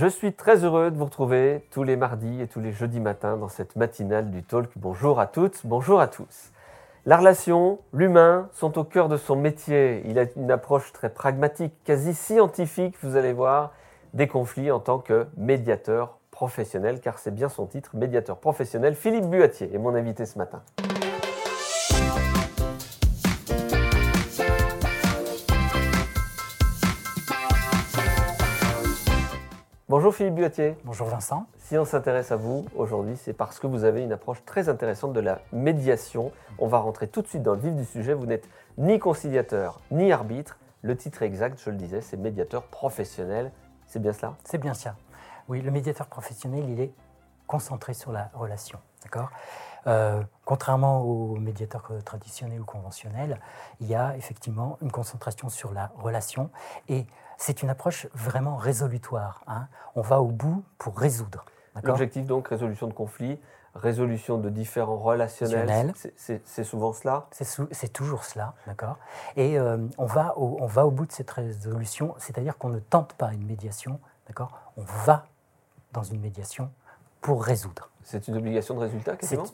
Je suis très heureux de vous retrouver tous les mardis et tous les jeudis matins dans cette matinale du Talk. Bonjour à toutes, bonjour à tous. La relation, l'humain sont au cœur de son métier. Il a une approche très pragmatique, quasi scientifique, vous allez voir, des conflits en tant que médiateur professionnel, car c'est bien son titre, médiateur professionnel. Philippe Buatier est mon invité ce matin. Bonjour Philippe Buatier. Bonjour Vincent. Si on s'intéresse à vous aujourd'hui, c'est parce que vous avez une approche très intéressante de la médiation. On va rentrer tout de suite dans le vif du sujet. Vous n'êtes ni conciliateur ni arbitre. Le titre exact, je le disais, c'est médiateur professionnel. C'est bien cela? C'est bien ça. Oui, le médiateur professionnel, il est concentré sur la relation. D'accord? Euh, contrairement aux médiateurs traditionnels ou conventionnels, il y a effectivement une concentration sur la relation et c'est une approche vraiment résolutoire. Hein. On va au bout pour résoudre. L'objectif donc, résolution de conflits, résolution de différents relationnels, c'est souvent cela? C'est toujours cela, d'accord? Et euh, on, va au, on va au bout de cette résolution, c'est-à-dire qu'on ne tente pas une médiation, d'accord? On va dans une médiation pour résoudre. C'est une obligation de résultat, quasiment?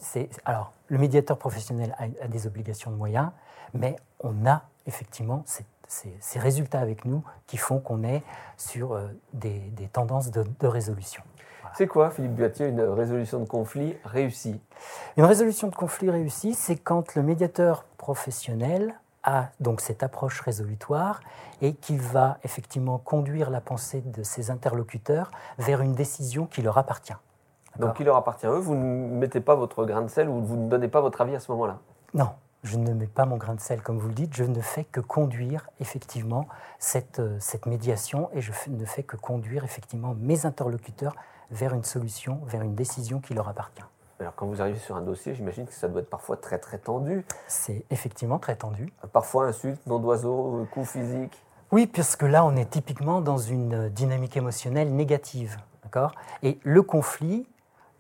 Alors, le médiateur professionnel a, des obligations de moyens, mais on a effectivement ces, résultats avec nous qui font qu'on est sur euh, des, tendances de, résolution. C'est quoi, Philippe Buatier, une résolution de conflit réussie? Une résolution de conflit réussie, c'est quand le médiateur professionnel a donc cette approche résolutoire et qu'il va effectivement conduire la pensée de ses interlocuteurs vers une décision qui leur appartient. Donc il leur appartient à eux, vous ne mettez pas votre grain de sel ou vous ne donnez pas votre avis à ce moment-là? Non, je ne mets pas mon grain de sel comme vous le dites, je ne fais que conduire effectivement cette, euh, cette médiation et je ne fais que conduire effectivement mes interlocuteurs vers une solution, vers une décision qui leur appartient. Alors quand vous arrivez sur un dossier, j'imagine que ça doit être parfois très très tendu. C'est effectivement très tendu. Parfois insultes, nom d'oiseau, coups physiques. Oui, puisque là on est typiquement dans une dynamique émotionnelle négative. D'accord? Et le conflit,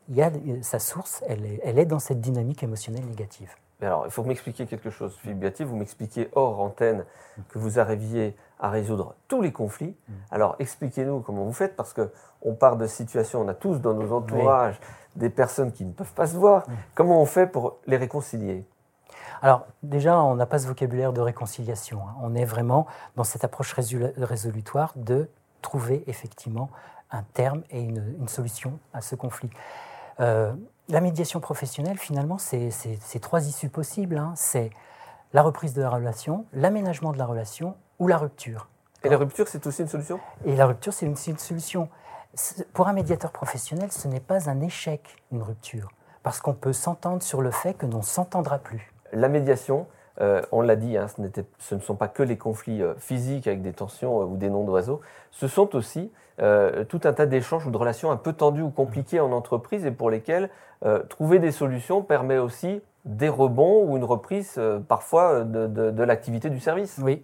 il y a, sa source, elle est, elle est dans cette dynamique émotionnelle négative. Mais alors, il faut m'expliquer quelque chose, Philippe Biati. Vous m'expliquez hors antenne que vous arriviez à résoudre tous les conflits. Mm. Alors, expliquez-nous comment vous faites, parce qu'on part de situations, on a tous dans nos entourages des personnes qui ne peuvent pas se voir. Mm. Comment on fait pour les réconcilier? Alors déjà, on n'a pas ce vocabulaire de réconciliation. Hein. On est vraiment dans cette approche résolutoire de trouver effectivement un terme et une solution à ce conflit. Euh, la médiation professionnelle, finalement, c'est trois issues possibles. Hein. C'est la reprise de la relation, l'aménagement de la relation ou la rupture. Et la rupture, c'est aussi une solution? Et la rupture, c'est une, une, solution. Pour un médiateur professionnel, ce n'est pas un échec, une rupture, parce qu'on peut s'entendre sur le fait que l'on ne s'entendra plus. La médiation, euh, on l'a dit, hein, ce, ne sont pas que les conflits euh, physiques avec des tensions ou des noms d'oiseaux, ce sont aussi euh, tout un tas d'échanges ou de relations un peu tendues ou compliquées en entreprise et pour lesquelles euh, trouver des solutions permet aussi des rebonds ou une reprise euh, parfois de, l'activité du service. Oui,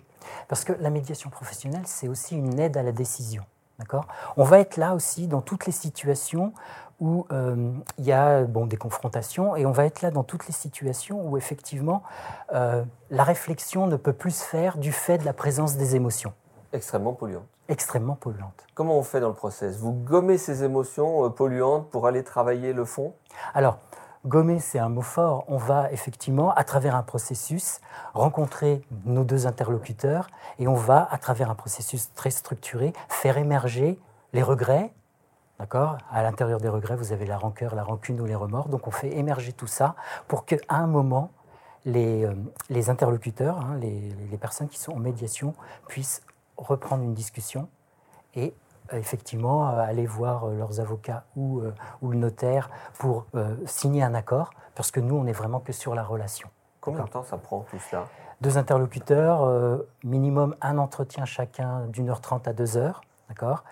parce que la médiation professionnelle, c'est aussi une aide à la décision. D'accord? On va être là aussi dans toutes les situations où il y a bon, des confrontations et on va être là dans toutes les situations où effectivement la réflexion ne peut plus se faire du fait de la présence des émotions. Extrêmement polluante extrêmement polluante. Comment on fait dans le process? Vous gommez ces émotions euh, polluantes pour aller travailler le fond? Alors, gommer, c'est un mot fort. On va effectivement, à travers un processus, rencontrer nos deux interlocuteurs et on va, à travers un processus très structuré, faire émerger les regrets. D'accord? À l'intérieur des regrets, vous avez la rancœur, la rancune ou les remords. Donc, on fait émerger tout ça pour qu'à un moment, les, euh, les interlocuteurs, hein, les, les personnes qui sont en médiation, puissent reprendre une discussion et effectivement euh, aller voir euh, leurs avocats ou, ou le notaire pour signer un accord, parce que nous, on n'est vraiment que sur la relation. Combien de temps ça prend tout cela? Deux interlocuteurs, minimum un entretien chacun d'une heure trente à deux heures. D'accord?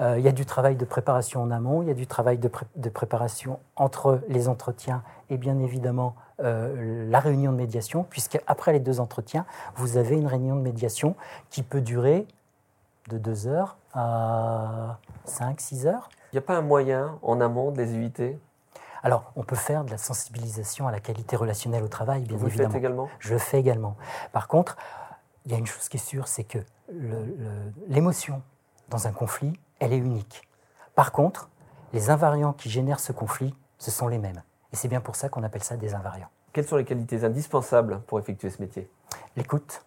Il y a du travail de préparation en amont, il y a du travail de, de préparation entre les entretiens et bien évidemment la réunion de médiation, puisque après les deux entretiens, vous avez une réunion de médiation qui peut durer de 2 heures à 5, 6 heures. Il n'y a pas un moyen en amont de les éviter? Alors, on peut faire de la sensibilisation à la qualité relationnelle au travail, bien Vous évidemment. Le faites également? Je le fais également. Par contre, il y a une chose qui est sûre, c'est que l'émotion dans un conflit, elle est unique. Par contre, les invariants qui génèrent ce conflit, ce sont les mêmes. Et c'est bien pour ça qu'on appelle ça des invariants. Quelles sont les qualités indispensables pour effectuer ce métier? L'écoute,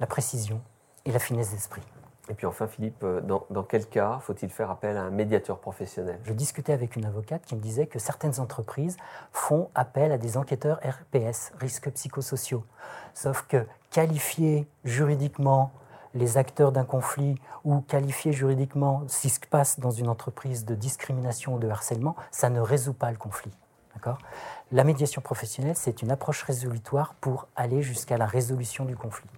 la précision et la finesse d'esprit. Et puis enfin, Philippe, euh, dans, quel cas faut-il faire appel à un médiateur professionnel? Je discutais avec une avocate qui me disait que certaines entreprises font appel à des enquêteurs RPS, risques psychosociaux. Sauf que qualifier juridiquement les acteurs d'un conflit ou qualifier juridiquement ce qui se passe dans une entreprise de discrimination ou de harcèlement, ça ne résout pas le conflit. La médiation professionnelle, c'est une approche résolutoire pour aller jusqu'à la résolution du conflit.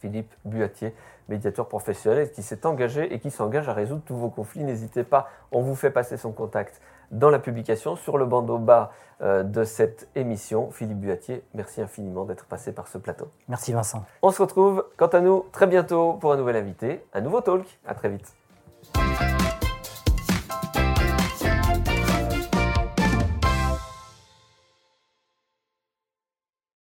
Philippe Buatier, médiateur professionnel qui s'est engagé et qui s'engage à résoudre tous vos conflits. N'hésitez pas, on vous fait passer son contact dans la publication sur le bandeau bas euh, de cette émission. Philippe Buatier, merci infiniment d'être passé par ce plateau. Merci Vincent. On se retrouve, quant à nous, très bientôt pour un nouvel invité, un nouveau talk. À très vite.